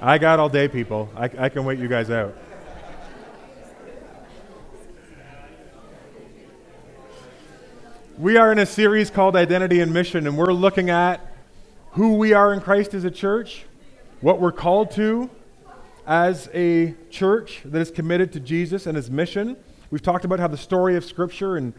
I got all day, people. I, I can wait you guys out. We are in a series called Identity and Mission, and we're looking at who we are in Christ as a church, what we're called to as a church that is committed to Jesus and his mission. We've talked about how the story of Scripture and,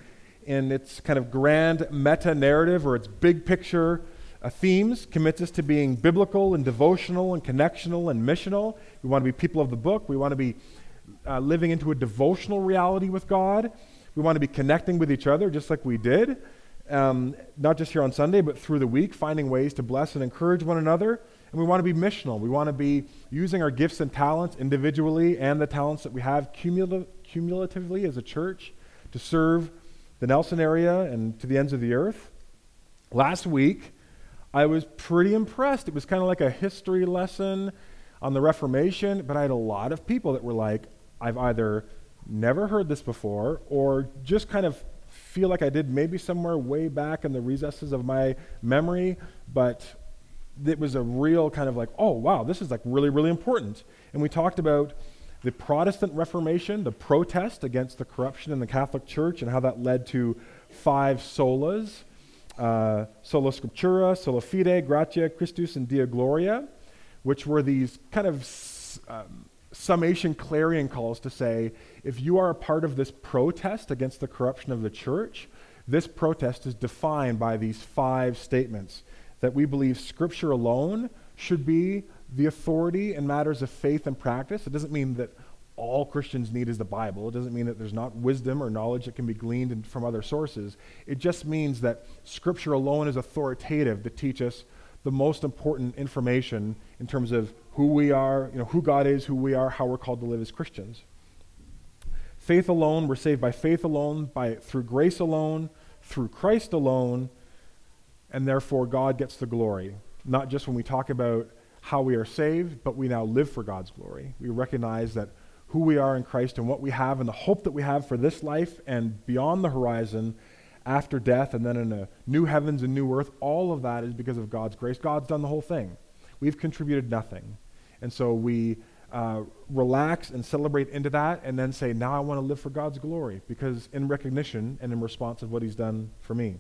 and its kind of grand meta narrative or its big picture themes commits us to being biblical and devotional and connectional and missional. We want to be people of the book. We want to be uh, living into a devotional reality with God. We want to be connecting with each other just like we did, um, not just here on Sunday, but through the week, finding ways to bless and encourage one another. And we want to be missional. We want to be using our gifts and talents individually and the talents that we have cumulative, cumulatively as a church to serve the Nelson area and to the ends of the earth. Last week, I was pretty impressed. It was kind of like a history lesson on the Reformation, but I had a lot of people that were like, I've either never heard this before, or just kind of feel like I did maybe somewhere way back in the recesses of my memory, but it was a real kind of like, oh, wow, this is like really, really important. And we talked about the Protestant Reformation, the protest against the corruption in the Catholic Church, and how that led to five solas uh, sola scriptura, sola fide, gratia, Christus, and Deo gloria, which were these kind of um, summation clarion calls to say if you are a part of this protest against the corruption of the church, this protest is defined by these five statements that we believe Scripture alone should be the authority in matters of faith and practice. It doesn't mean that all Christians need is the Bible. It doesn't mean that there's not wisdom or knowledge that can be gleaned from other sources. It just means that Scripture alone is authoritative to teach us the most important information in terms of who we are, you know, who God is, who we are, how we're called to live as Christians. Faith alone, we're saved by faith alone, by through grace alone, through Christ alone, and therefore God gets the glory. Not just when we talk about how we are saved, but we now live for God's glory. We recognize that who we are in Christ and what we have and the hope that we have for this life and beyond the horizon after death and then in a new heavens and new earth, all of that is because of God's grace. God's done the whole thing. We've contributed nothing. And so we uh, relax and celebrate into that and then say, now I want to live for God's glory because in recognition and in response of what He's done for me.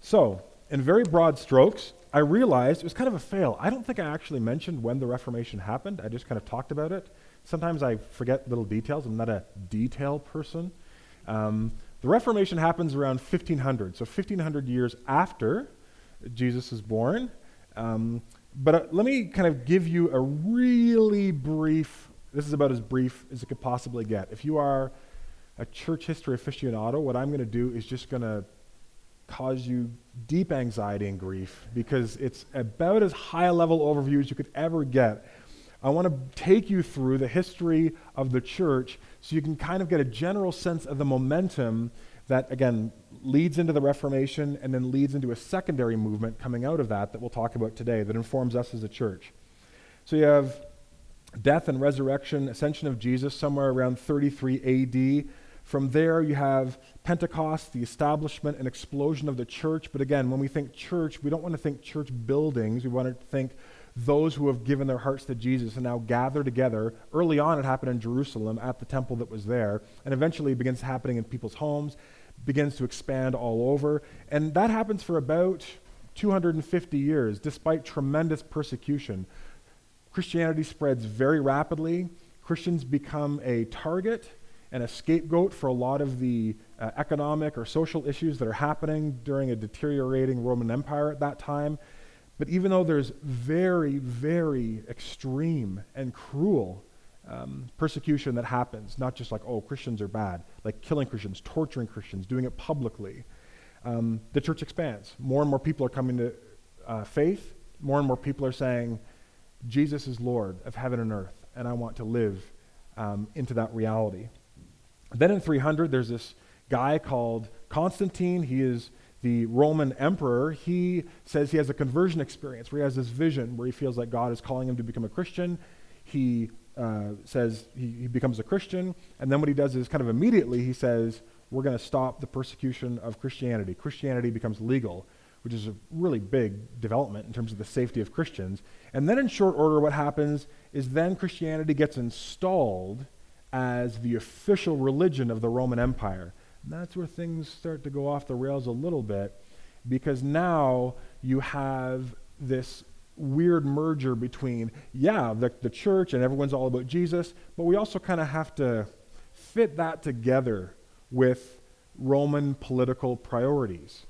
So, in very broad strokes, I realized it was kind of a fail. I don't think I actually mentioned when the Reformation happened. I just kind of talked about it. Sometimes I forget little details. I'm not a detail person. Um, the Reformation happens around 1500, so 1500 years after Jesus is born. Um, but uh, let me kind of give you a really brief, this is about as brief as it could possibly get. If you are a church history aficionado, what I'm going to do is just going to cause you deep anxiety and grief because it's about as high a level overview as you could ever get. I want to take you through the history of the church so you can kind of get a general sense of the momentum that, again, leads into the Reformation and then leads into a secondary movement coming out of that that we'll talk about today that informs us as a church. So you have death and resurrection, ascension of Jesus somewhere around 33 AD. From there, you have Pentecost, the establishment and explosion of the church. But again, when we think church, we don't want to think church buildings. We want to think those who have given their hearts to Jesus and now gather together. Early on, it happened in Jerusalem at the temple that was there, and eventually it begins happening in people's homes begins to expand all over. And that happens for about 250 years, despite tremendous persecution. Christianity spreads very rapidly. Christians become a target and a scapegoat for a lot of the uh, economic or social issues that are happening during a deteriorating Roman Empire at that time. But even though there's very, very extreme and cruel um, persecution that happens, not just like, oh, Christians are bad, like killing Christians, torturing Christians, doing it publicly. Um, the church expands. More and more people are coming to uh, faith. More and more people are saying, Jesus is Lord of heaven and earth, and I want to live um, into that reality. Then in 300, there's this guy called Constantine. He is the Roman emperor. He says he has a conversion experience where he has this vision where he feels like God is calling him to become a Christian. He uh, says he, he becomes a Christian, and then what he does is kind of immediately he says, We're going to stop the persecution of Christianity. Christianity becomes legal. which is a really big development in terms of the safety of Christians. And then in short order, what happens is then Christianity gets installed as the official religion of the Roman Empire. And that's where things start to go off the rails a little bit because now you have this weird merger between, yeah, the, the church and everyone's all about Jesus, but we also kind of have to fit that together with Roman political priorities.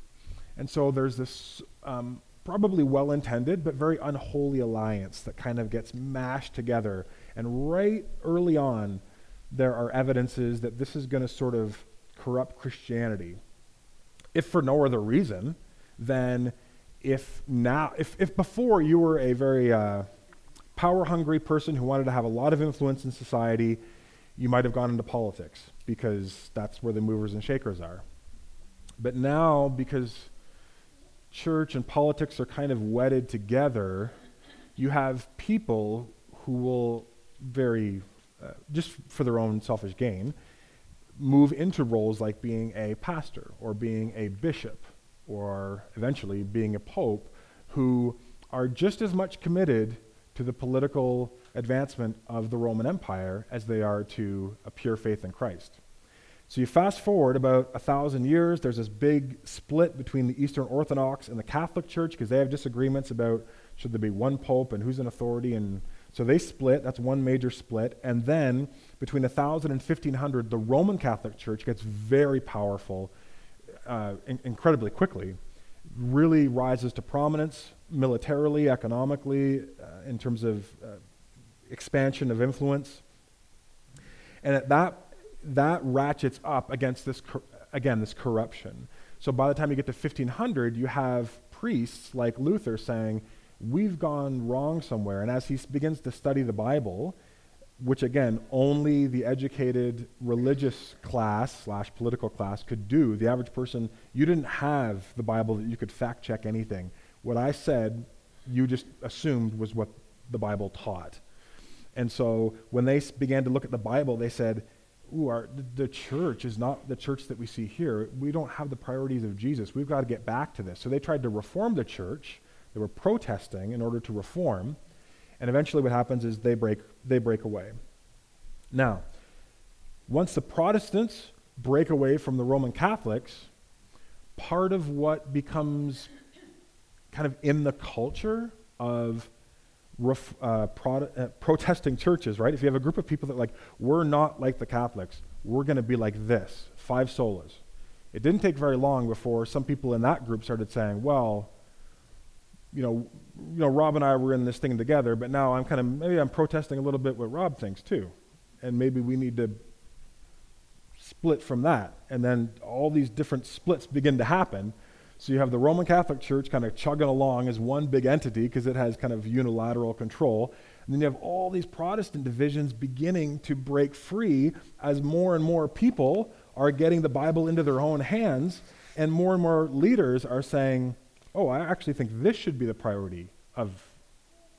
And so there's this um, probably well intended but very unholy alliance that kind of gets mashed together. And right early on, there are evidences that this is going to sort of corrupt Christianity. If for no other reason than if now, if, if before you were a very uh, power hungry person who wanted to have a lot of influence in society, you might have gone into politics because that's where the movers and shakers are. But now, because church and politics are kind of wedded together, you have people who will very, uh, just for their own selfish gain, move into roles like being a pastor or being a bishop or eventually being a pope who are just as much committed to the political advancement of the Roman Empire as they are to a pure faith in Christ. So you fast forward about a thousand years, there's this big split between the Eastern Orthodox and the Catholic Church because they have disagreements about should there be one pope and who's in authority. And so they split, that's one major split. And then between 1000 and 1500, the Roman Catholic Church gets very powerful uh, in- incredibly quickly, really rises to prominence militarily, economically, uh, in terms of uh, expansion of influence. And at that, that ratchets up against this, cor- again, this corruption. So by the time you get to 1500, you have priests like Luther saying, We've gone wrong somewhere. And as he begins to study the Bible, which again only the educated religious class slash political class could do the average person you didn't have the bible that you could fact check anything. What i said you just assumed was what the bible taught. And so when they began to look at the bible they said ooh our, the church is not the church that we see here. We don't have the priorities of jesus. We've got to get back to this. So they tried to reform the church they were protesting in order to reform and eventually what happens is they break, they break away. Now, once the Protestants break away from the Roman Catholics, part of what becomes kind of in the culture of ref, uh, uh, protesting churches, right? If you have a group of people that like, we're not like the Catholics, we're going to be like this, five solas. It didn't take very long before some people in that group started saying, well, you know, you know, Rob and I were in this thing together, but now I'm kind of maybe I'm protesting a little bit what Rob thinks too, and maybe we need to split from that, and then all these different splits begin to happen. So you have the Roman Catholic Church kind of chugging along as one big entity because it has kind of unilateral control. And then you have all these Protestant divisions beginning to break free as more and more people are getting the Bible into their own hands, and more and more leaders are saying, oh, I actually think this should be the priority of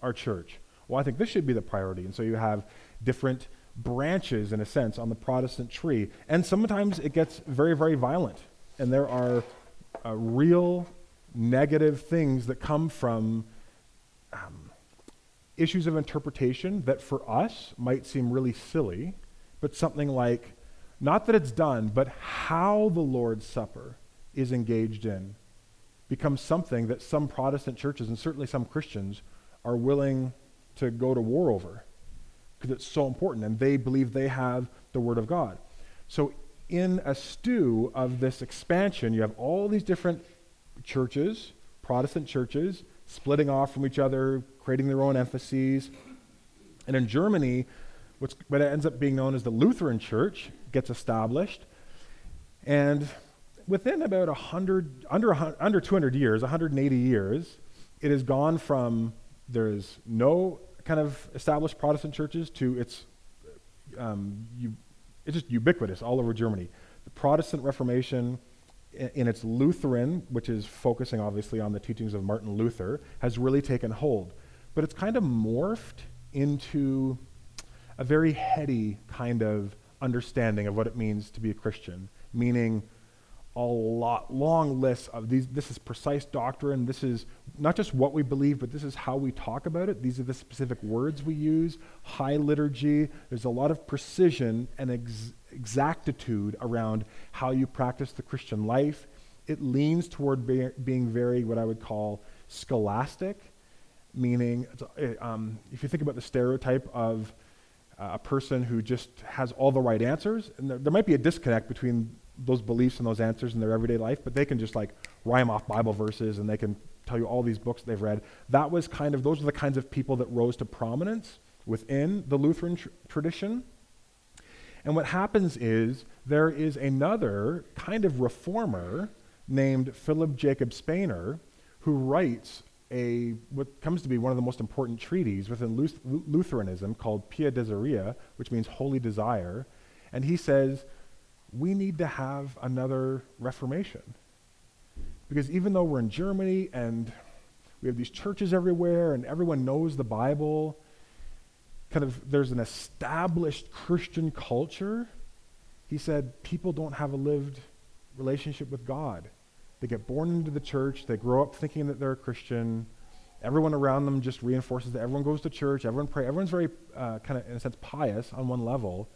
our church. Well, I think this should be the priority. And so you have different branches, in a sense, on the Protestant tree. And sometimes it gets very, very violent. And there are uh, real negative things that come from um, issues of interpretation that for us might seem really silly, but something like, not that it's done, but how the Lord's Supper is engaged in becomes something that some Protestant churches and certainly some Christians are willing to go to war over because it's so important and they believe they have the Word of God. So, in a stew of this expansion, you have all these different churches, Protestant churches, splitting off from each other, creating their own emphases. And in Germany, what ends up being known as the Lutheran Church gets established. And within about 100, under, under 200 years, 180 years, it has gone from there's no kind of established Protestant churches to it's, um, you, it's just ubiquitous all over Germany. The Protestant Reformation, in, in its Lutheran, which is focusing obviously on the teachings of Martin Luther, has really taken hold. But it's kind of morphed into a very heady kind of understanding of what it means to be a Christian, meaning a lot, long list of these. This is precise doctrine. This is not just what we believe, but this is how we talk about it. These are the specific words we use. High liturgy. There's a lot of precision and ex- exactitude around how you practice the Christian life. It leans toward be- being very what I would call scholastic, meaning um, if you think about the stereotype of uh, a person who just has all the right answers, and there, there might be a disconnect between those beliefs and those answers in their everyday life, but they can just like rhyme off Bible verses and they can tell you all these books they've read. That was kind of, those are the kinds of people that rose to prominence within the Lutheran tr- tradition. And what happens is there is another kind of reformer named Philip Jacob Spener who writes a what comes to be one of the most important treaties within Luth- Lutheranism called Pia Desideria, which means holy desire. And he says we need to have another Reformation. Because even though we're in Germany and we have these churches everywhere and everyone knows the Bible, kind of there's an established Christian culture, he said people don't have a lived relationship with God. They get born into the church, they grow up thinking that they're a Christian. Everyone around them just reinforces that everyone goes to church, everyone prays, everyone's very uh, kind of, in a sense, pious on one level.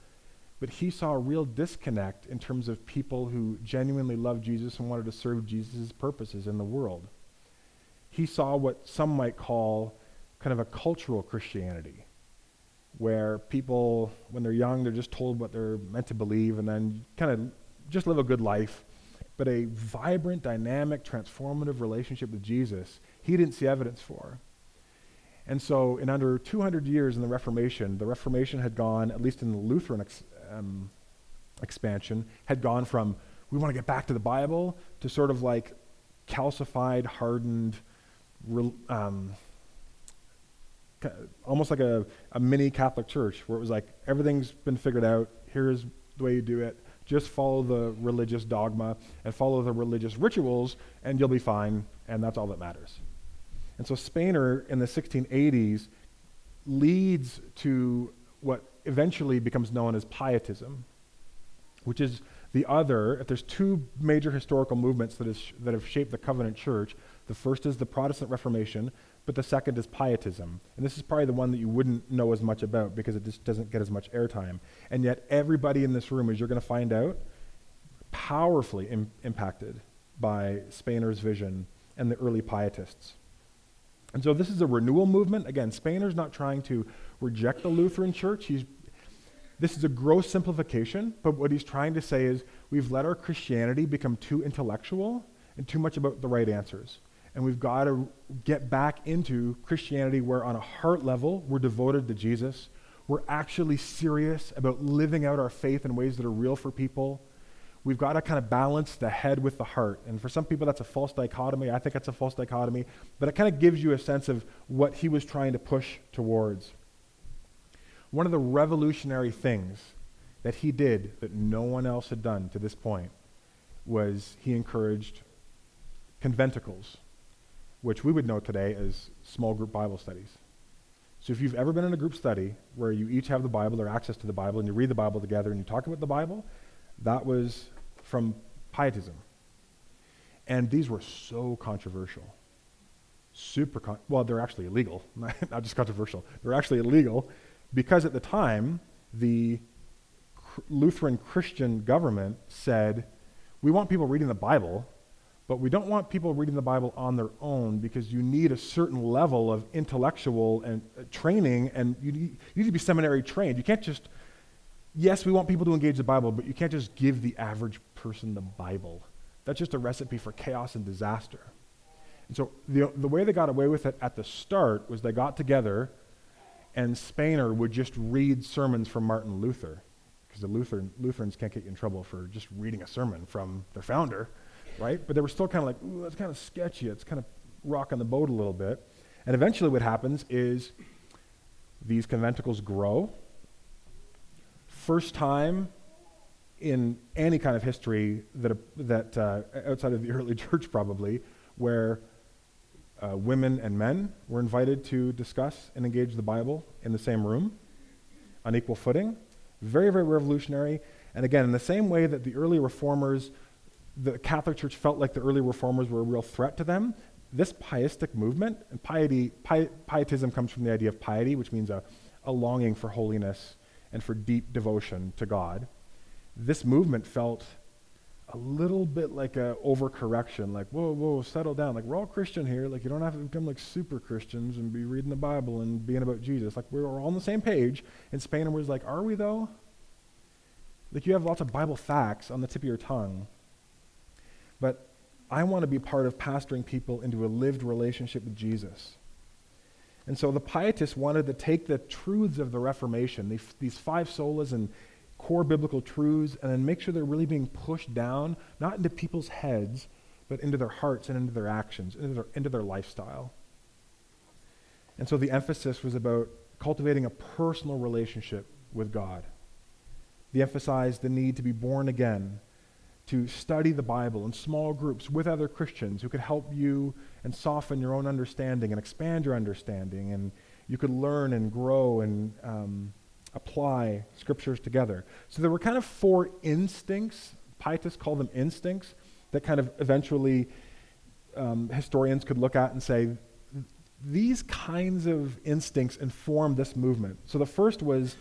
But he saw a real disconnect in terms of people who genuinely loved Jesus and wanted to serve Jesus' purposes in the world. He saw what some might call kind of a cultural Christianity, where people, when they're young, they're just told what they're meant to believe and then kind of just live a good life. But a vibrant, dynamic, transformative relationship with Jesus, he didn't see evidence for. And so, in under 200 years in the Reformation, the Reformation had gone, at least in the Lutheran ex- um, expansion had gone from we want to get back to the Bible to sort of like calcified, hardened, um, almost like a, a mini Catholic church where it was like everything's been figured out. Here's the way you do it. Just follow the religious dogma and follow the religious rituals, and you'll be fine, and that's all that matters. And so Spener in the 1680s leads to what eventually becomes known as Pietism, which is the other, if there's two major historical movements that, is, that have shaped the covenant church, the first is the Protestant Reformation, but the second is Pietism. And this is probably the one that you wouldn't know as much about because it just doesn't get as much airtime. And yet, everybody in this room, as you're going to find out, powerfully Im- impacted by Spener's vision and the early Pietists. And so, this is a renewal movement. Again, Spener's not trying to reject the Lutheran church, he's this is a gross simplification, but what he's trying to say is we've let our Christianity become too intellectual and too much about the right answers. And we've got to get back into Christianity where, on a heart level, we're devoted to Jesus. We're actually serious about living out our faith in ways that are real for people. We've got to kind of balance the head with the heart. And for some people, that's a false dichotomy. I think that's a false dichotomy. But it kind of gives you a sense of what he was trying to push towards. One of the revolutionary things that he did that no one else had done to this point was he encouraged conventicles, which we would know today as small group Bible studies. So if you've ever been in a group study where you each have the Bible or access to the Bible and you read the Bible together and you talk about the Bible, that was from Pietism. And these were so controversial. Super, con- well, they're actually illegal, not just controversial. They're actually illegal because at the time, the Lutheran Christian government said, we want people reading the Bible, but we don't want people reading the Bible on their own because you need a certain level of intellectual and uh, training, and you need, you need to be seminary trained. You can't just, yes, we want people to engage the Bible, but you can't just give the average person the Bible. That's just a recipe for chaos and disaster. And so the, the way they got away with it at the start was they got together and Spener would just read sermons from Martin Luther, because the Lutheran, Lutherans can't get you in trouble for just reading a sermon from their founder, right? But they were still kind of like, ooh, that's kind of sketchy. It's kind of rocking the boat a little bit. And eventually what happens is these conventicles grow. First time in any kind of history that, that uh, outside of the early church probably, where uh, women and men were invited to discuss and engage the Bible in the same room on equal footing. Very, very revolutionary. And again, in the same way that the early reformers the Catholic Church felt like the early reformers were a real threat to them. This pietistic movement, and piety, pi- pietism comes from the idea of piety, which means a, a longing for holiness and for deep devotion to God. This movement felt a little bit like a overcorrection, like, whoa, whoa, settle down. Like, we're all Christian here. Like, you don't have to become like super Christians and be reading the Bible and being about Jesus. Like, we we're all on the same page. And Spener, was like, are we though? Like, you have lots of Bible facts on the tip of your tongue. But I want to be part of pastoring people into a lived relationship with Jesus. And so the pietists wanted to take the truths of the Reformation, these, these five solas and core biblical truths, and then make sure they're really being pushed down, not into people's heads, but into their hearts and into their actions, into their, into their lifestyle. And so the emphasis was about cultivating a personal relationship with God. They emphasized the need to be born again, to study the Bible in small groups with other Christians who could help you and soften your own understanding and expand your understanding, and you could learn and grow and um, apply scriptures together. So there were kind of four instincts, pietists call them instincts, that kind of eventually um, historians could look at and say, these kinds of instincts inform this movement. So the first was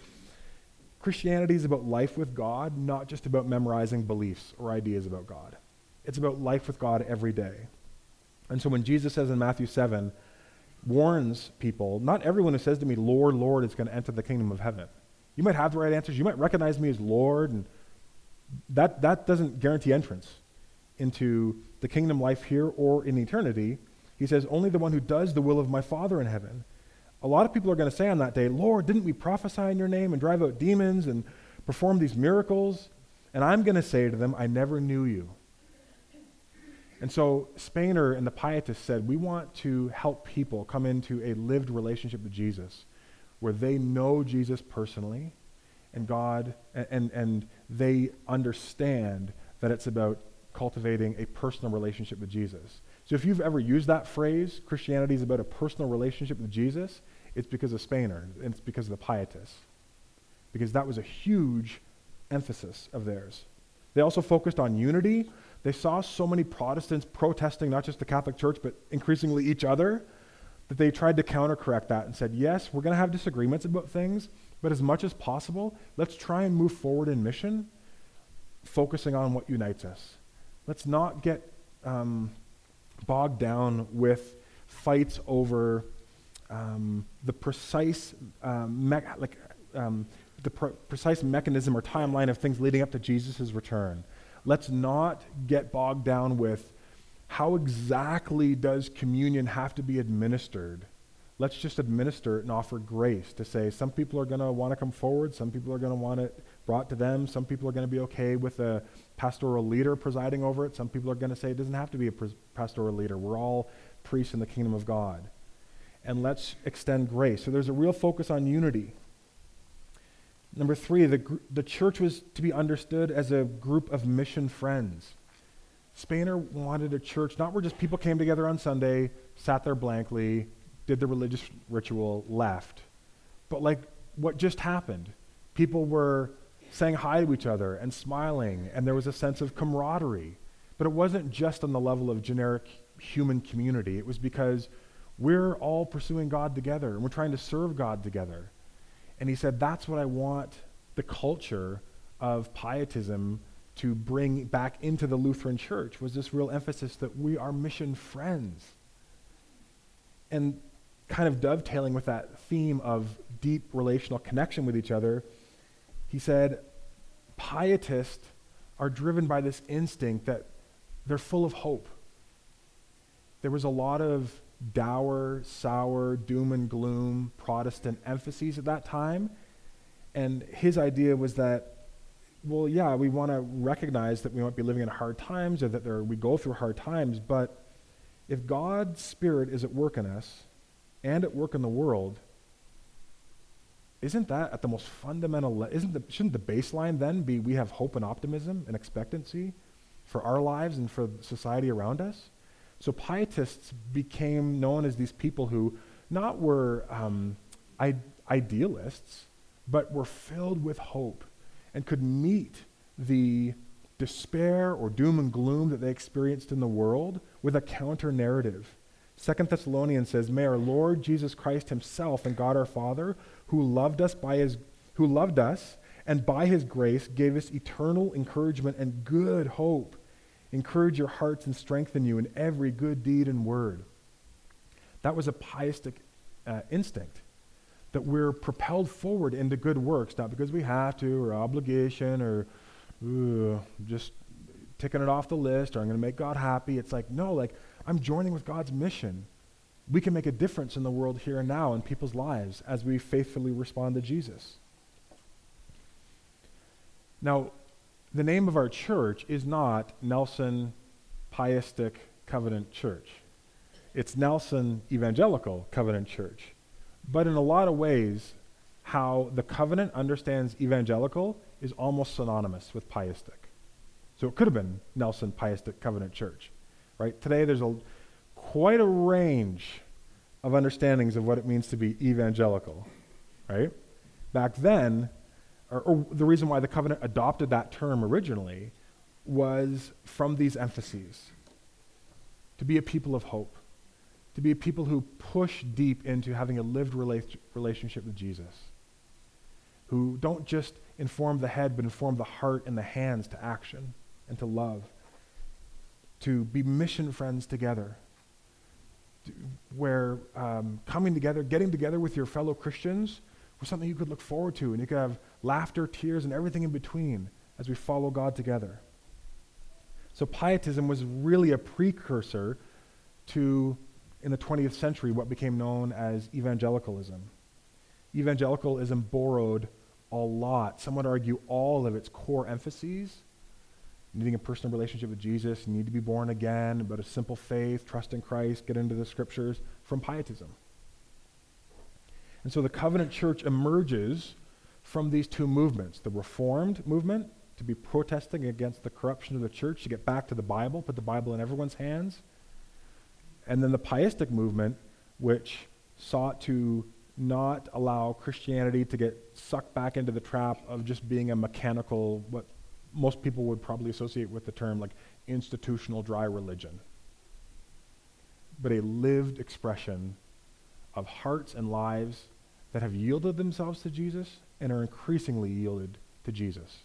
Christianity is about life with God, not just about memorizing beliefs or ideas about God. It's about life with God every day. And so when Jesus says in Matthew 7, warns people, not everyone who says to me, Lord, Lord, is going to enter the kingdom of heaven. You might have the right answers. You might recognize me as Lord, and that, that doesn't guarantee entrance into the kingdom life here or in eternity. He says, only the one who does the will of my Father in heaven. A lot of people are going to say on that day, Lord, didn't we prophesy in your name and drive out demons and perform these miracles? And I'm going to say to them, I never knew you. And so Spener and the Pietists said, we want to help people come into a lived relationship with Jesus where they know Jesus personally and God, and, and, they understand that it's about cultivating a personal relationship with Jesus. So if you've ever used that phrase, Christianity is about a personal relationship with Jesus, it's because of Spener, and it's because of the Pietists. Because that was a huge emphasis of theirs. They also focused on unity. They saw so many Protestants protesting not just the Catholic Church, but increasingly each other, that they tried to countercorrect that and said, yes, we're going to have disagreements about things, but as much as possible, let's try and move forward in mission, focusing on what unites us. Let's not get um, bogged down with fights over um, the precise um, me- like um, the pr- precise mechanism or timeline of things leading up to Jesus' return. Let's not get bogged down with how exactly does communion have to be administered? Let's just administer it and offer grace to say some people are going to want to come forward, some people are going to want it brought to them, some people are going to be okay with a pastoral leader presiding over it, some people are going to say it doesn't have to be a pastoral leader. We're all priests in the kingdom of God. And let's extend grace. So there's a real focus on unity. Number three, the, the church was to be understood as a group of mission friends. Spener wanted a church not where just people came together on Sunday, sat there blankly, did the religious ritual, left, but like what just happened. People were saying hi to each other and smiling, and there was a sense of camaraderie. But it wasn't just on the level of generic human community, it was because we're all pursuing God together and we're trying to serve God together. And he said, That's what I want the culture of pietism to bring back into the Lutheran church was this real emphasis that we are mission friends. And kind of dovetailing with that theme of deep relational connection with each other, he said, pietists are driven by this instinct that they're full of hope. There was a lot of dour, sour, doom and gloom Protestant emphases at that time. And his idea was that well, yeah, we want to recognize that we might be living in hard times or that there, we go through hard times, but if God's Spirit is at work in us and at work in the world, isn't that at the most fundamental le- isn't the, shouldn't the baseline then be we have hope and optimism and expectancy for our lives and for society around us? So pietists became known as these people who not were um, I- idealists but were filled with hope and could meet the despair or doom and gloom that they experienced in the world with a counter narrative. Second Thessalonians says, May our Lord Jesus Christ himself and God our Father, who loved us by his who loved us and by his grace gave us eternal encouragement and good hope, encourage your hearts and strengthen you in every good deed and word. That was a pietistic uh, instinct that we're propelled forward into good works, not because we have to or obligation or ooh, just ticking it off the list or I'm going to make God happy. It's like, no, like I'm joining with God's mission. We can make a difference in the world here and now in people's lives as we faithfully respond to Jesus. Now, the name of our church is not Nelson Pietistic Covenant Church. It's Nelson Evangelical Covenant Church. But in a lot of ways, how the covenant understands evangelical is almost synonymous with pietistic. So it could have been Nelson Pietistic Covenant Church, right? Today there's a quite a range of understandings of what it means to be evangelical, right? Back then, or, or the reason why the covenant adopted that term originally was from these emphases to be a people of hope, to be people who push deep into having a lived rela- relationship with Jesus, who don't just inform the head, but inform the heart and the hands to action and to love, to be mission friends together, to, where um, coming together, getting together with your fellow Christians was something you could look forward to, and you could have laughter, tears, and everything in between as we follow God together. So pietism was really a precursor to in the 20th century what became known as evangelicalism. Evangelicalism borrowed a lot, some would argue all of its core emphases needing a personal relationship with Jesus, need to be born again, about a simple faith, trust in Christ, get into the scriptures from pietism. And so the covenant church emerges from these two movements the Reformed movement, to be protesting against the corruption of the church, to get back to the Bible, put the Bible in everyone's hands, and then the pietistic movement, which sought to not allow Christianity to get sucked back into the trap of just being a mechanical, what most people would probably associate with the term like institutional dry religion, but a lived expression of hearts and lives that have yielded themselves to Jesus and are increasingly yielded to Jesus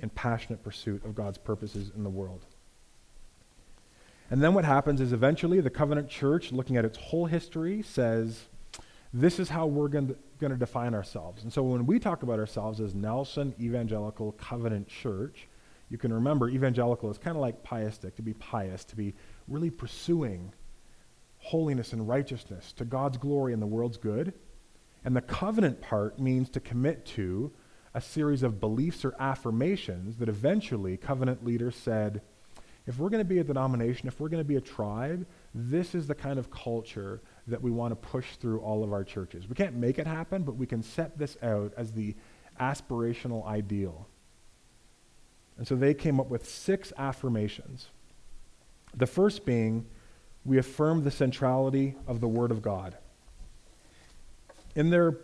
in passionate pursuit of God's purposes in the world. And then what happens is eventually the covenant church, looking at its whole history, says, this is how we're going to define ourselves. And so when we talk about ourselves as Nelson Evangelical Covenant Church, you can remember evangelical is kind of like pietistic, to be pious, to be really pursuing holiness and righteousness to God's glory and the world's good. And the covenant part means to commit to a series of beliefs or affirmations that eventually covenant leaders said, if we're going to be a denomination, if we're going to be a tribe, this is the kind of culture that we want to push through all of our churches. We can't make it happen, but we can set this out as the aspirational ideal. And so they came up with six affirmations. The first being, we affirm the centrality of the Word of God. In their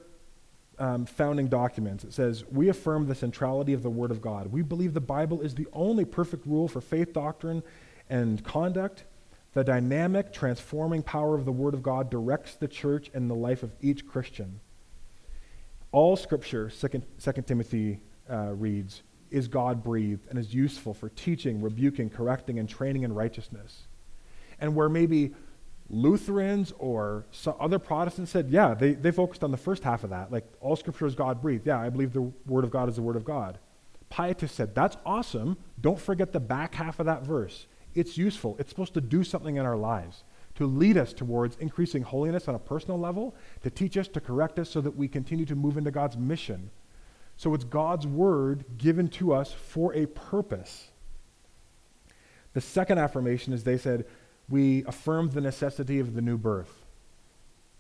um, founding documents, it says, We affirm the centrality of the Word of God. We believe the Bible is the only perfect rule for faith doctrine and conduct. The dynamic, transforming power of the Word of God directs the church and the life of each Christian. All Scripture, 2 Timothy uh, reads, is God breathed and is useful for teaching, rebuking, correcting, and training in righteousness. And where maybe Lutherans or other Protestants said, yeah, they, they focused on the first half of that. Like, all scripture is God breathed. Yeah, I believe the Word of God is the Word of God. Pietists said, that's awesome. Don't forget the back half of that verse. It's useful. It's supposed to do something in our lives, to lead us towards increasing holiness on a personal level, to teach us, to correct us, so that we continue to move into God's mission. So it's God's Word given to us for a purpose. The second affirmation is they said, we affirmed the necessity of the new birth.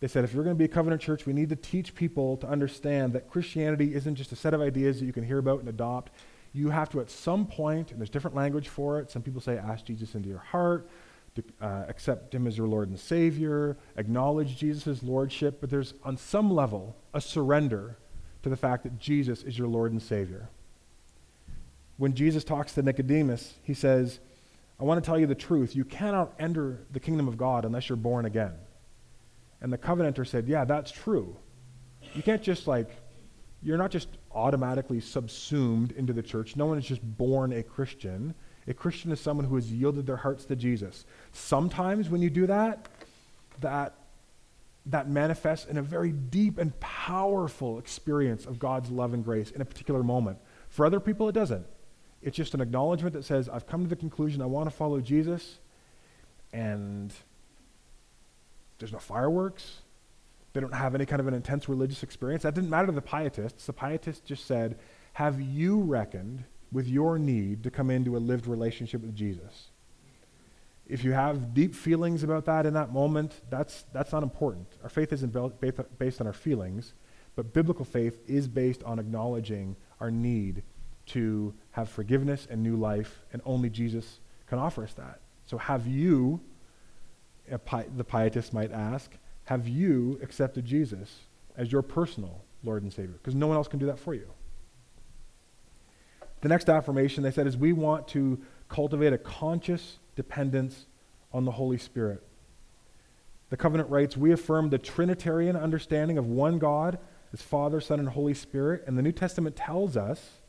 They said, if you're going to be a covenant church, we need to teach people to understand that Christianity isn't just a set of ideas that you can hear about and adopt. You have to, at some point, and there's different language for it. Some people say, ask Jesus into your heart, to, uh, accept him as your Lord and Savior, acknowledge Jesus' Lordship, but there's, on some level, a surrender to the fact that Jesus is your Lord and Savior. when Jesus talks to Nicodemus, he says, I want to tell you the truth. You cannot enter the kingdom of God unless you're born again. And the covenanter said, Yeah, that's true. You can't just like, you're not just automatically subsumed into the church. No one is just born a Christian. A Christian is someone who has yielded their hearts to Jesus. Sometimes when you do that, that that manifests in a very deep and powerful experience of God's love and grace in a particular moment. For other people, it doesn't. It's just an acknowledgement that says, I've come to the conclusion I want to follow Jesus, and there's no fireworks. They don't have any kind of an intense religious experience. That didn't matter to the pietists. The pietists just said, Have you reckoned with your need to come into a lived relationship with Jesus? If you have deep feelings about that in that moment, that's, that's not important. Our faith isn't based on our feelings, but biblical faith is based on acknowledging our need to have forgiveness and new life, and only Jesus can offer us that. So, have you, pi- the pietist might ask, have you accepted Jesus as your personal Lord and Savior? Because no one else can do that for you. The next affirmation they said is we want to cultivate a conscious dependence on the Holy Spirit. The covenant writes, We affirm the Trinitarian understanding of one God as Father, Son, and Holy Spirit. And the New Testament tells us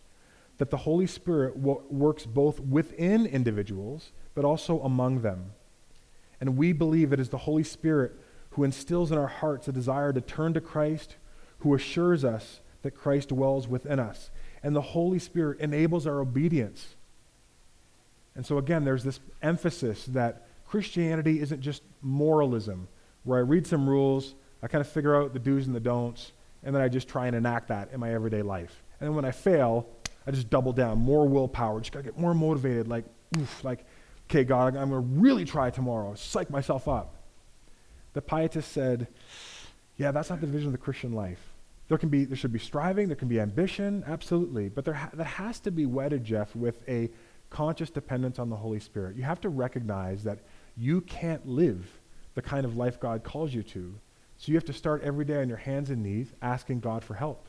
that the Holy Spirit wo- works both within individuals, but also among them. And we believe it is the Holy Spirit who instills in our hearts a desire to turn to Christ, who assures us that Christ dwells within us. And the Holy Spirit enables our obedience and so, again, there's this emphasis that Christianity isn't just moralism, where I read some rules, I kind of figure out the do's and the don'ts, and then I just try and enact that in my everyday life. And then when I fail, I just double down, more willpower, just gotta get more motivated, like, oof, like, okay, God, I'm gonna really try tomorrow, psych myself up. The pietist said, yeah, that's not the vision of the Christian life. There can be, there should be striving, there can be ambition, absolutely, but there ha- that has to be wedded, Jeff, with a conscious dependence on the Holy Spirit. You have to recognize that you can't live the kind of life God calls you to. So you have to start every day on your hands and knees asking God for help.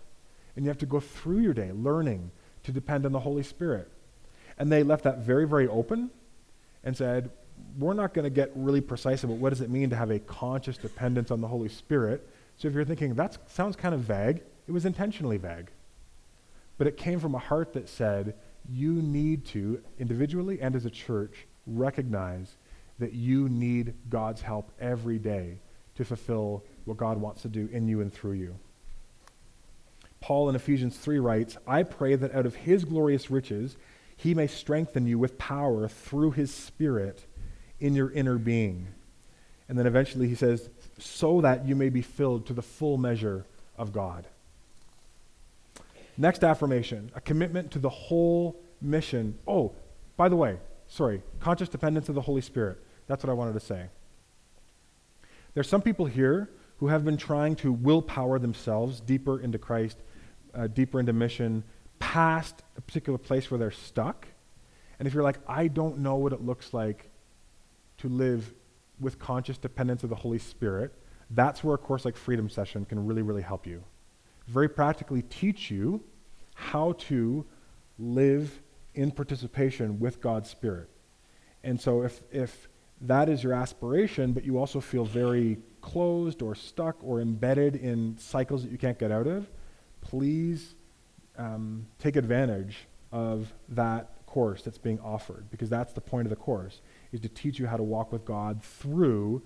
And you have to go through your day learning to depend on the Holy Spirit. And they left that very, very open and said, we're not going to get really precise about what does it mean to have a conscious dependence on the Holy Spirit. So if you're thinking, that sounds kind of vague, it was intentionally vague. But it came from a heart that said, you need to, individually and as a church, recognize that you need God's help every day to fulfill what God wants to do in you and through you. Paul in Ephesians 3 writes, I pray that out of his glorious riches he may strengthen you with power through his Spirit in your inner being. And then eventually he says, so that you may be filled to the full measure of God. Next affirmation a commitment to the whole mission. Oh, by the way, sorry, conscious dependence of the Holy Spirit. That's what I wanted to say. There's some people here who have been trying to willpower themselves deeper into Christ, uh, deeper into mission, past a particular place where they're stuck. And if you're like, I don't know what it looks like to live with conscious dependence of the Holy Spirit, that's where a course like Freedom Session can really, really help you very practically teach you how to live in participation with God's Spirit. And so if, if that is your aspiration, but you also feel very closed or stuck or embedded in cycles that you can't get out of, please um, take advantage of that course that's being offered because that's the point of the course is to teach you how to walk with God through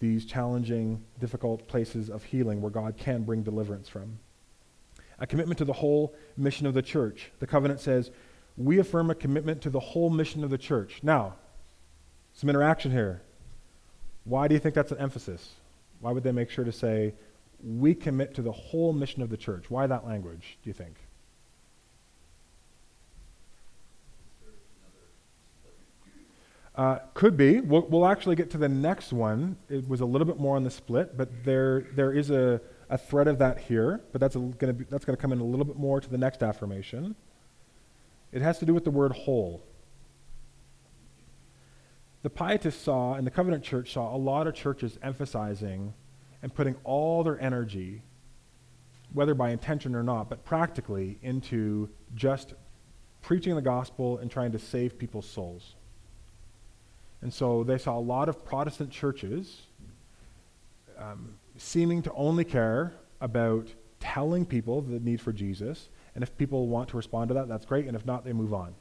these challenging, difficult places of healing where God can bring deliverance from a commitment to the whole mission of the church. The covenant says, we affirm a commitment to the whole mission of the church. Now, some interaction here. Why do you think that's an emphasis? Why would they make sure to say, we commit to the whole mission of the church? Why that language, do you think? Uh, could be. We'll, we'll, actually get to the next one. It was a little bit more on the split, but there, there is a, a thread of that here, but that's going to that's going to come in a little bit more to the next affirmation. It has to do with the word whole. The pietists saw, and the covenant church saw, a lot of churches emphasizing and putting all their energy, whether by intention or not, but practically, into just preaching the gospel and trying to save people's souls. And so they saw a lot of Protestant churches um, seeming to only care about telling people the need for Jesus. And if people want to respond to that, that's great. And if not, they move on.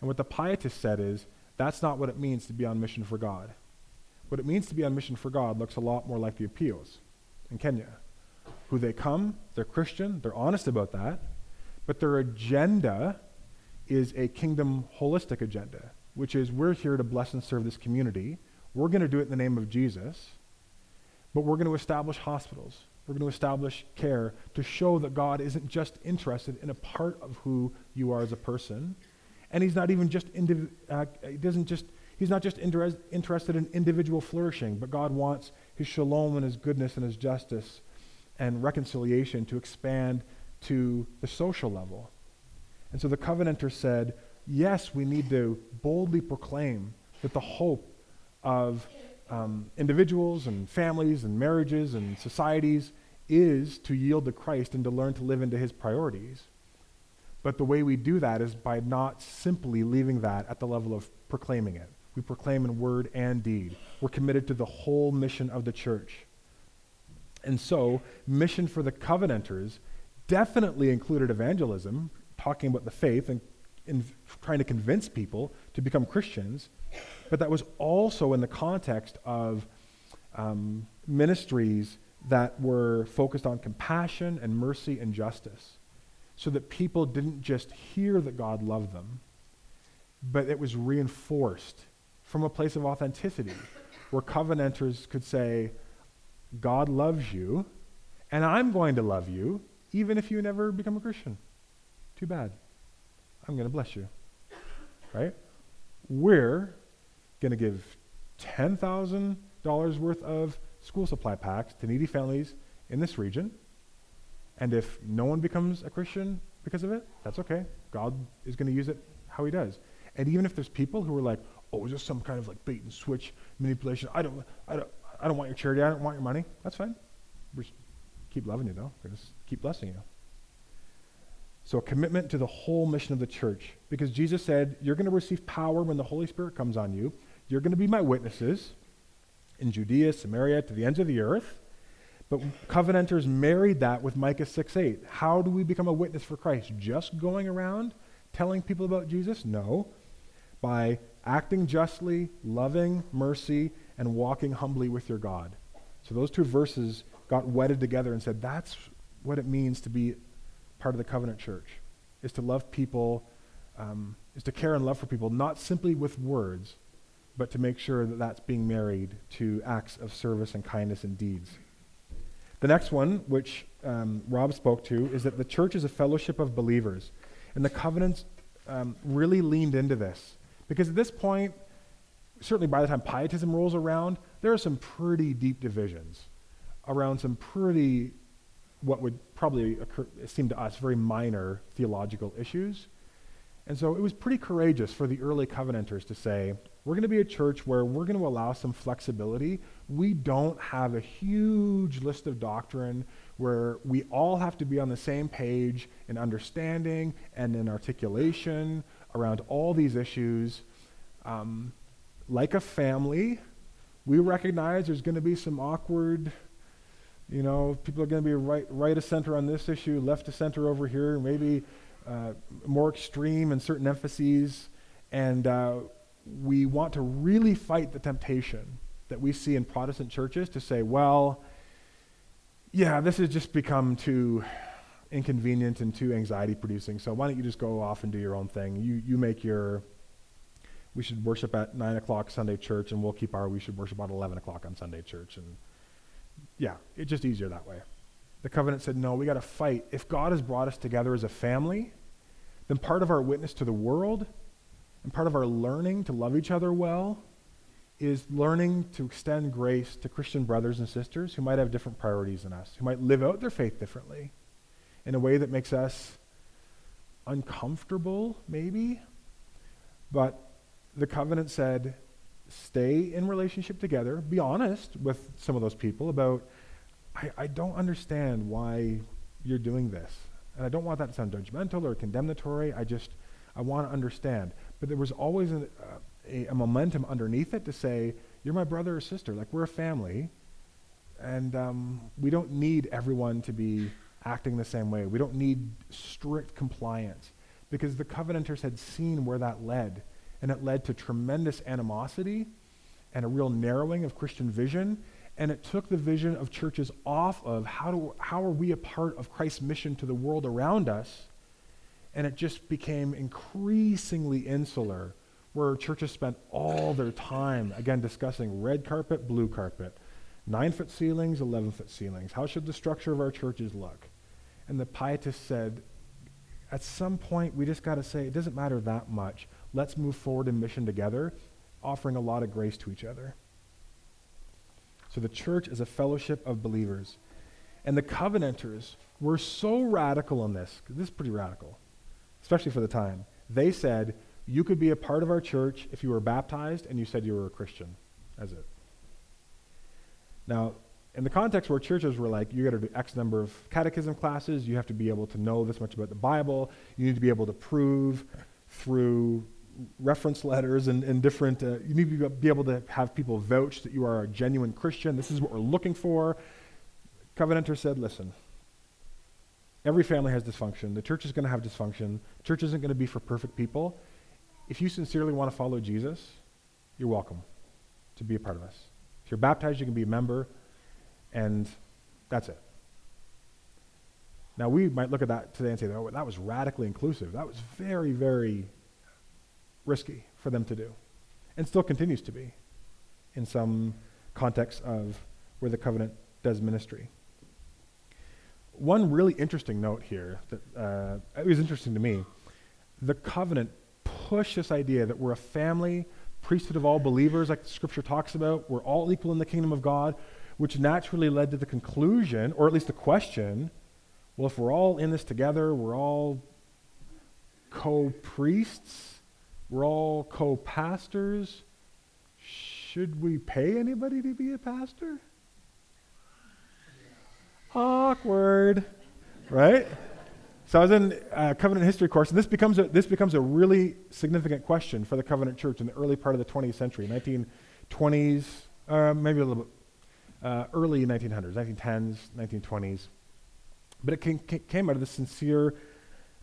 And what the pietists said is that's not what it means to be on mission for God. What it means to be on mission for God looks a lot more like the Appeals in Kenya, who they come, they're Christian, they're honest about that, but their agenda is a kingdom holistic agenda, which is we're here to bless and serve this community. We're going to do it in the name of Jesus, but we're going to establish hospitals. We're going to establish care to show that God isn't just interested in a part of who you are as a person, and He's not even just indiv- uh, He doesn't just He's not just inter- interested in individual flourishing, but God wants His shalom and His goodness and His justice and reconciliation to expand to the social level. And so the covenanter said, yes, we need to boldly proclaim that the hope of um, individuals and families and marriages and societies is to yield to Christ and to learn to live into his priorities. But the way we do that is by not simply leaving that at the level of proclaiming it. We proclaim in word and deed. We're committed to the whole mission of the church. And so, mission for the Covenanters definitely included evangelism, talking about the faith and in trying to convince people to become Christians, but that was also in the context of um, ministries that were focused on compassion and mercy and justice, so that people didn't just hear that God loved them, but it was reinforced from a place of authenticity, where covenanters could say, God loves you, and I'm going to love you, even if you never become a Christian. Too bad. I'm going to bless you. Right? We're going to give $10,000 worth of school supply packs to needy families in this region. And if no one becomes a Christian because of it, that's okay. God is going to use it how he does. And even if there's people who are like, oh, is this some kind of like bait and switch manipulation? I don't, I don't, I don't want your charity. I don't want your money. That's fine. We just keep loving you though. We're to keep blessing you. So, a commitment to the whole mission of the church. Because Jesus said, You're going to receive power when the Holy Spirit comes on you. You're going to be my witnesses in Judea, Samaria, to the ends of the earth. But Covenanters married that with Micah 6 8. How do we become a witness for Christ? Just going around telling people about Jesus? No. By acting justly, loving mercy, and walking humbly with your God. So those two verses got wedded together and said, That's what it means to be part of the covenant church is to love people, um, is to care and love for people, not simply with words, but to make sure that that's being married to acts of service and kindness and deeds. The next one, which um, Rob spoke to, is that the church is a fellowship of believers. And the covenants um, really leaned into this. Because at this point, certainly by the time pietism rolls around, there are some pretty deep divisions around some pretty what would probably occur, seem to us very minor theological issues. And so it was pretty courageous for the early covenanters to say, we're going to be a church where we're going to allow some flexibility. We don't have a huge list of doctrine where we all have to be on the same page in understanding and in articulation around all these issues. Um, like a family, we recognize there's going to be some awkward you know, people are going to be right, right of center on this issue, left of center over here, maybe uh, more extreme in certain emphases. And uh, we want to really fight the temptation that we see in Protestant churches to say, well, yeah, this has just become too inconvenient and too anxiety producing. So why don't you just go off and do your own thing? You, you make your, we should worship at 9 o'clock Sunday church, and we'll keep our, we should worship at 11 o'clock on Sunday church. And yeah, it's just easier that way. The covenant said, no, we got to fight. If God has brought us together as a family, then part of our witness to the world and part of our learning to love each other well is learning to extend grace to Christian brothers and sisters who might have different priorities than us, who might live out their faith differently in a way that makes us uncomfortable, maybe. But the covenant said, stay in relationship together, be honest with some of those people about, I, I don't understand why you're doing this. And I don't want that to sound judgmental or condemnatory. I just, I want to understand. But there was always a, a, a momentum underneath it to say, you're my brother or sister. Like, we're a family. And um, we don't need everyone to be acting the same way. We don't need strict compliance because the Covenanters had seen where that led. And it led to tremendous animosity and a real narrowing of Christian vision. And it took the vision of churches off of how, do, how are we a part of Christ's mission to the world around us? And it just became increasingly insular, where churches spent all their time, again, discussing red carpet, blue carpet, nine foot ceilings, 11 foot ceilings. How should the structure of our churches look? And the pietists said, at some point, we just got to say, it doesn't matter that much. Let's move forward in mission together, offering a lot of grace to each other. So the church is a fellowship of believers. And the Covenanters were so radical on this, this is pretty radical, especially for the time. They said, you could be a part of our church if you were baptized and you said you were a Christian. That's it. Now, in the context where churches were like, you got to do X number of catechism classes, you have to be able to know this much about the Bible, you need to be able to prove through reference letters and, and different, uh, you need to be able to have people vouch that you are a genuine Christian. This is what we're looking for. Covenanter said, listen, every family has dysfunction. The church is going to have dysfunction. Church isn't going to be for perfect people. If you sincerely want to follow Jesus, you're welcome to be a part of us. If you're baptized, you can be a member, and that's it. Now, we might look at that today and say, oh, that was radically inclusive. That was very, very risky for them to do, and still continues to be in some contexts of where the covenant does ministry. One really interesting note here that uh, it was interesting to me the covenant pushed this idea that we're a family, priesthood of all believers, like the scripture talks about. We're all equal in the kingdom of God, which naturally led to the conclusion, or at least the question well, if we're all in this together, we're all co priests, we're all co pastors, should we pay anybody to be a pastor? Awkward, right? So I was in a covenant history course, and this becomes a, this becomes a really significant question for the covenant church in the early part of the 20th century, 1920s, uh, maybe a little bit uh, early 1900s, 1910s, 1920s. But it came, came out of the sincere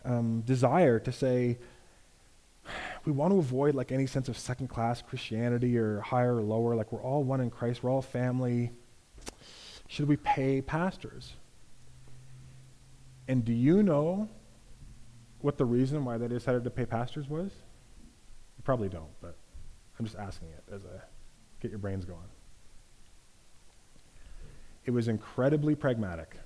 um, desire to say, we want to avoid like any sense of second class Christianity or higher or lower. Like we're all one in Christ, we're all family. Should we pay pastors? And do you know what the reason why they decided to pay pastors was? You probably don't, but I'm just asking it as a get your brains going. It was incredibly pragmatic.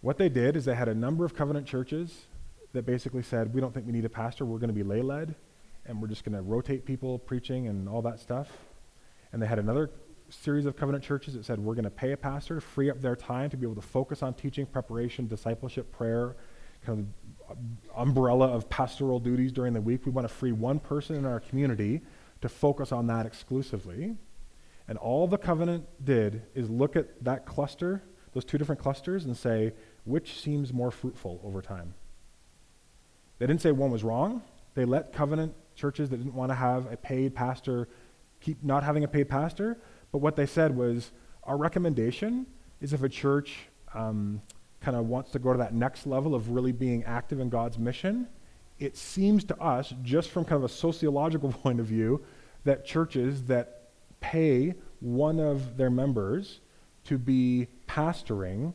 What they did is they had a number of covenant churches that basically said, we don't think we need a pastor, we're going to be lay led, and we're just going to rotate people preaching and all that stuff. And they had another series of covenant churches that said, we're going to pay a pastor to free up their time to be able to focus on teaching, preparation, discipleship, prayer, kind of umbrella of pastoral duties during the week. We want to free one person in our community to focus on that exclusively. And all the covenant did is look at that cluster, those two different clusters, and say, which seems more fruitful over time? They didn't say one was wrong. They let covenant churches that didn't want to have a paid pastor keep not having a paid pastor. But what they said was our recommendation is if a church um, kind of wants to go to that next level of really being active in God's mission, it seems to us, just from kind of a sociological point of view, that churches that pay one of their members to be pastoring,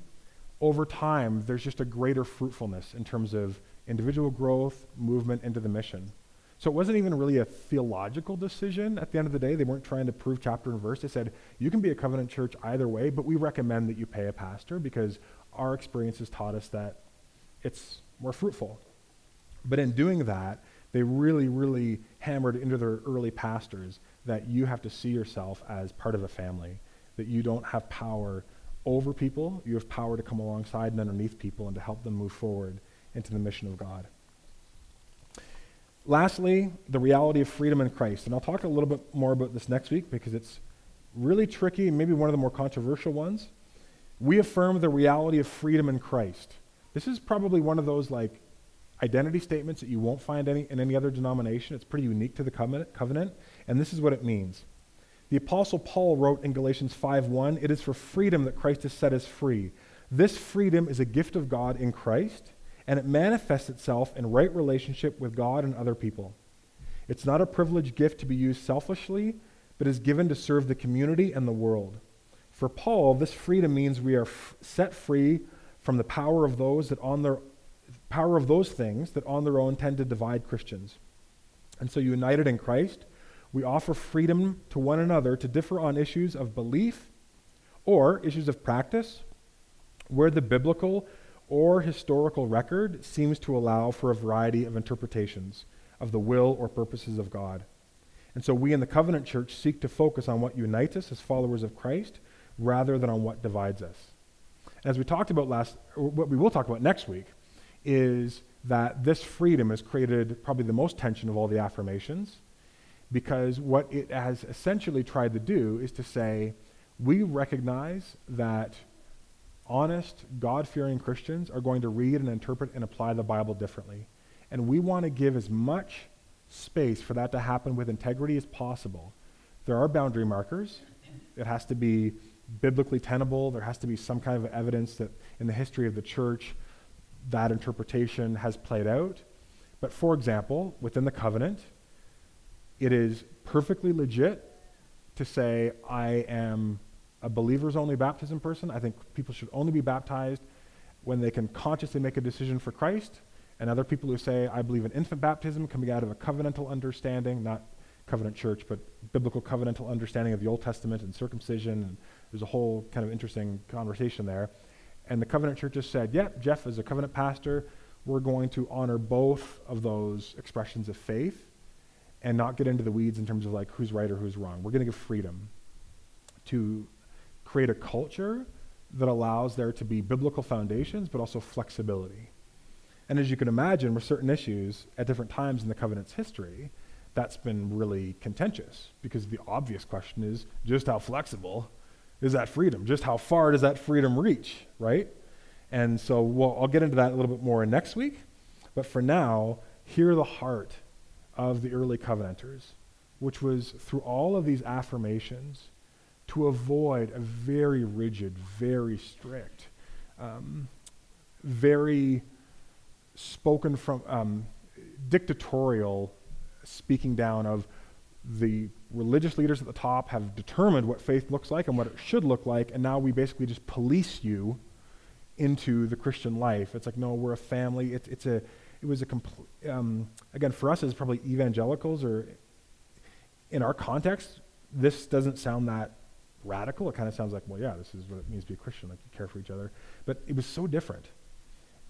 over time, there's just a greater fruitfulness in terms of individual growth, movement into the mission. So it wasn't even really a theological decision at the end of the day. They weren't trying to prove chapter and verse. They said, you can be a covenant church either way, but we recommend that you pay a pastor because our experience has taught us that it's more fruitful. But in doing that, they really, really hammered into their early pastors that you have to see yourself as part of a family, that you don't have power over people, you have power to come alongside and underneath people and to help them move forward into the mission of God. Lastly, the reality of freedom in Christ. And I'll talk a little bit more about this next week because it's really tricky and maybe one of the more controversial ones. We affirm the reality of freedom in Christ. This is probably one of those like identity statements that you won't find any, in any other denomination. It's pretty unique to the covenant, covenant, and this is what it means. The apostle Paul wrote in Galatians 5:1, "It is for freedom that Christ has set us free. This freedom is a gift of God in Christ, and it manifests itself in right relationship with God and other people. It's not a privileged gift to be used selfishly, but is given to serve the community and the world. For Paul, this freedom means we are f- set free from the power of those that on their power of those things that on their own tend to divide Christians. And so united in Christ, we offer freedom to one another to differ on issues of belief or issues of practice where the biblical or historical record seems to allow for a variety of interpretations of the will or purposes of God. And so we in the covenant church seek to focus on what unites us as followers of Christ rather than on what divides us. As we talked about last, what we will talk about next week, is that this freedom has created probably the most tension of all the affirmations because what it has essentially tried to do is to say, we recognize that honest, God fearing Christians are going to read and interpret and apply the Bible differently. And we want to give as much space for that to happen with integrity as possible. There are boundary markers. It has to be biblically tenable. There has to be some kind of evidence that in the history of the church that interpretation has played out. But for example, within the covenant, it is perfectly legit to say, I am a believers only baptism person. I think people should only be baptized when they can consciously make a decision for Christ. And other people who say, I believe in infant baptism coming out of a covenantal understanding, not covenant church, but biblical covenantal understanding of the Old Testament and circumcision. And there's a whole kind of interesting conversation there. And the covenant church just said, yep, Jeff is a covenant pastor. We're going to honor both of those expressions of faith and not get into the weeds in terms of like who's right or who's wrong. We're going to give freedom to create a culture that allows there to be biblical foundations, but also flexibility. And as you can imagine, with certain issues at different times in the covenant's history, that's been really contentious because the obvious question is just how flexible is that freedom? Just how far does that freedom reach, right? And so we'll, I'll get into that a little bit more next week. But for now, hear the heart of the early covenanters, which was through all of these affirmations to avoid a very rigid, very strict, um, very spoken from um, dictatorial speaking down of the religious leaders at the top have determined what faith looks like and what it should look like, and now we basically just police you into the Christian life. It's like, no, we're a family. It, it's a, it was a complete, um, again, for us as probably evangelicals or in our context, this doesn't sound that radical. It kind of sounds like, well, yeah, this is what it means to be a Christian, like you care for each other. But it was so different,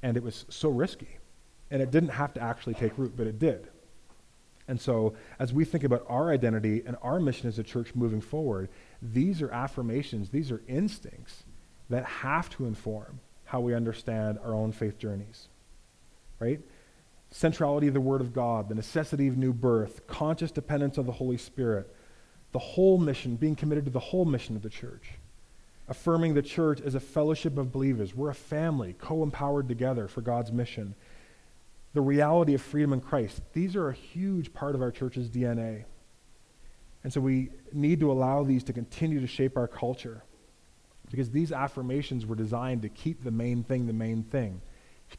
and it was so risky, and it didn't have to actually take root, but it did. And so, as we think about our identity and our mission as a church moving forward, these are affirmations, these are instincts that have to inform how we understand our own faith journeys. Right? Centrality of the Word of God, the necessity of new birth, conscious dependence on the Holy Spirit, the whole mission, being committed to the whole mission of the church, affirming the church as a fellowship of believers. We're a family, co empowered together for God's mission. The reality of freedom in Christ. These are a huge part of our church's DNA. And so we need to allow these to continue to shape our culture because these affirmations were designed to keep the main thing the main thing,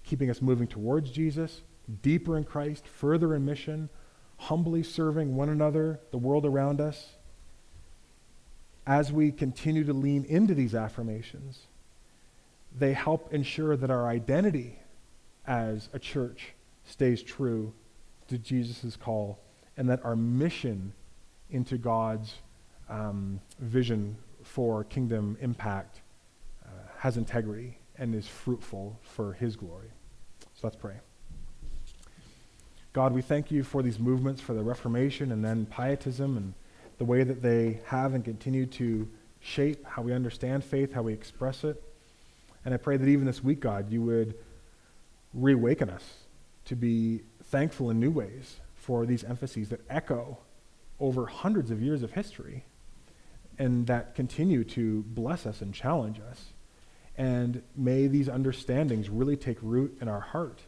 keeping us moving towards Jesus, deeper in Christ, further in mission, humbly serving one another, the world around us as we continue to lean into these affirmations, they help ensure that our identity as a church stays true to Jesus' call and that our mission into God's um, vision for kingdom impact uh, has integrity and is fruitful for his glory. So let's pray. God, we thank you for these movements, for the Reformation and then Pietism and the way that they have and continue to shape how we understand faith, how we express it. And I pray that even this week, God, you would reawaken us to be thankful in new ways for these emphases that echo over hundreds of years of history and that continue to bless us and challenge us And may these understandings really take root in our heart.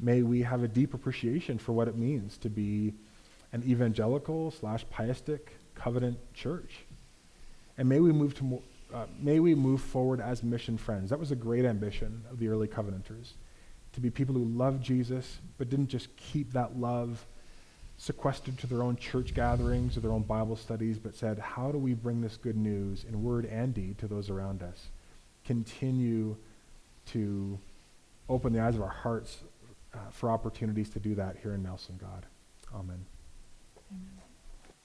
May we have a deep appreciation for what it means to be an evangelical slash pietistic covenant church. And may we move to mo- uh, may we move forward as mission friends. That was a great ambition of the early covenanters, to be people who loved Jesus, but didn't just keep that love sequestered to their own church gatherings or their own Bible studies, but said, how do we bring this good news in word and deed to those around us? Continue to open the eyes of our hearts uh, for opportunities to do that here in Nelson, God. Amen.